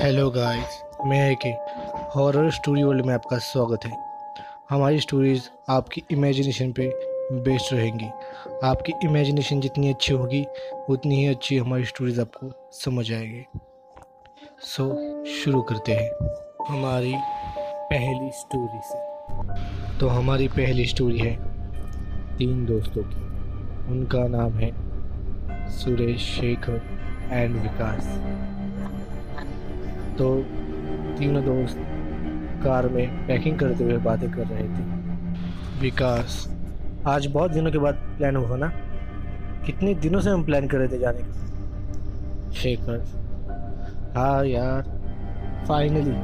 Hello guys मैं है के हॉरर स्टोरी वर्ल्ड में आपका स्वागत है। हमारी स्टोरीज आपकी इमेजिनेशन पे बेस्ड रहेंगी। आपकी इमेजिनेशन जितनी अच्छी होगी उतनी ही अच्छी हमारी स्टोरीज आपको समझ आएगी। सो so, शुरू करते हैं हमारी पहली स्टोरी से। तो हमारी पहली स्टोरी है तीन दोस्तों की। उनका नाम है सुरेश शेखर एंड विकास। तो तीनों दोस्त कार में पैकिंग करते हुए बातें कर रहे थे। विकास, आज बहुत दिनों के बाद प्लान हुआ ना? कितने दिनों से हम प्लान कर रहे थे जाने का? शेखर हाँ यार फाइनली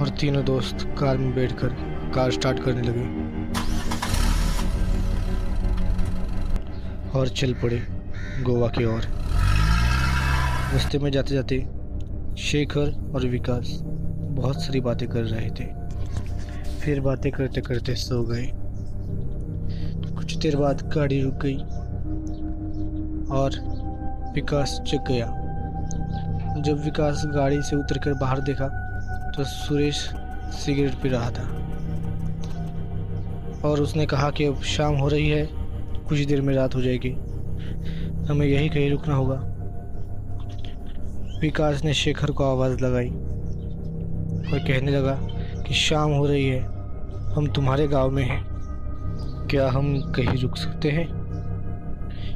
और तीनों दोस्त कार में बैठकर कार स्टार्ट करने लगे। और चल पड़े गोवा की ओर। रास्ते में जाते जाते शेखर और विकास बहुत सारी बातें कर रहे थे। फिर बातें करते करते सो गए। कुछ देर बाद गाड़ी रुक गई और विकास जग गया। जब विकास गाड़ी से उतरकर बाहर देखा तो सुरेश सिगरेट पी रहा था और उसने कहा कि अब शाम हो रही है, कुछ देर में रात हो जाएगी। हमें यही कहीं रुकना होगा। विकास ने शेखर को आवाज़ लगाई। और कहने लगा कि शाम हो रही है, हम तुम्हारे गाँव में हैं। क्या हम कहीं रुक सकते हैं?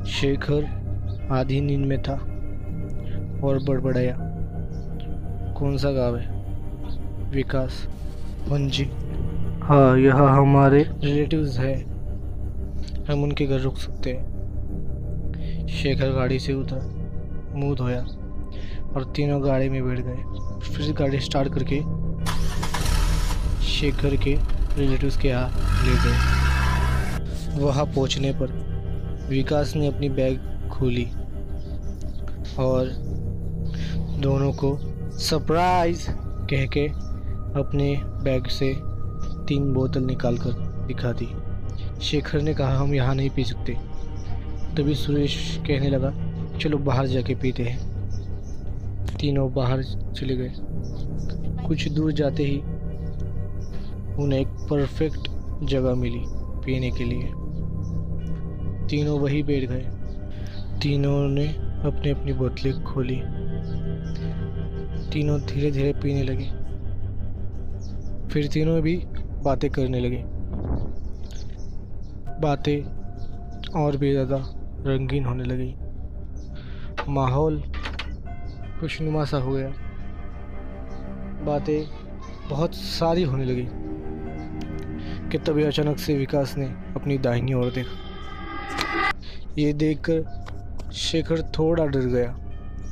शेखर आधी नींद में था और बड़बड़ाया। कौन सा गाँव है? विकास जी हाँ यह हमारे रिलेटिव्स है। हम उनके घर रुक सकते हैं। शेखर गाड़ी से उतरा, मुँह धोया। और तीनों गाड़ी में बैठ गए। फिर गाड़ी स्टार्ट करके शेखर के रिलेटिव्स के यहाँ ले गए। वहाँ पहुँचने पर विकास ने अपनी बैग खोली और दोनों को सरप्राइज़ कह के अपने बैग से तीन बोतल निकाल कर दिखा दी। शेखर ने कहा, हम यहाँ नहीं पी सकते। तभी सुरेश कहने लगा, चलो बाहर जाके पीते हैं। तीनों बाहर चले गए। कुछ दूर जाते ही उन्हें एक परफेक्ट जगह मिली पीने के लिए। तीनों वहीं बैठ गए। तीनों ने अपनी अपनी बोतलें खोली। तीनों धीरे धीरे पीने लगे। फिर तीनों भी बातें करने लगे। बातें और भी ज़्यादा रंगीन होने लगी। माहौल खुशनुमा सा हो गया। बातें बहुत सारी होने लगी कि तभी अचानक से विकास ने अपनी दाहिनी ओर देखा। ये देखकर शेखर थोड़ा डर गया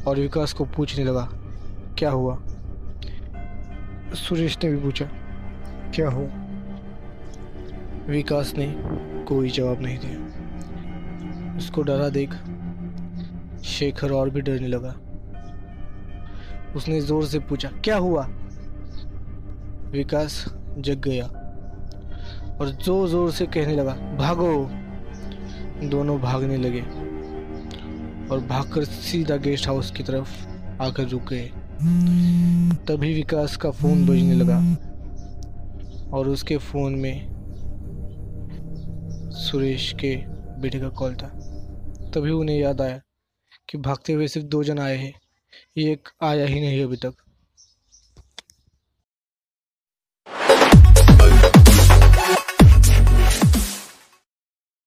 और विकास को पूछने लगा, क्या हुआ? सुरेश ने भी पूछा, क्या हुआ? विकास ने कोई जवाब नहीं दिया। उसको डरा देख शेखर और भी डरने लगा। उसने ज़ोर से पूछा, क्या हुआ? विकास जग गया और ज़ोर ज़ोर से कहने लगा, भागो। दोनों भागने लगे और भागकर सीधा गेस्ट हाउस की तरफ़ आकर रुक गए। तभी विकास का फ़ोन बजने लगा और उसके फ़ोन में सुरेश के बेटे का कॉल था। तभी उन्हें याद आया कि भागते हुए सिर्फ़ दो जन आए हैं। एक आया ही नहीं अभी तक।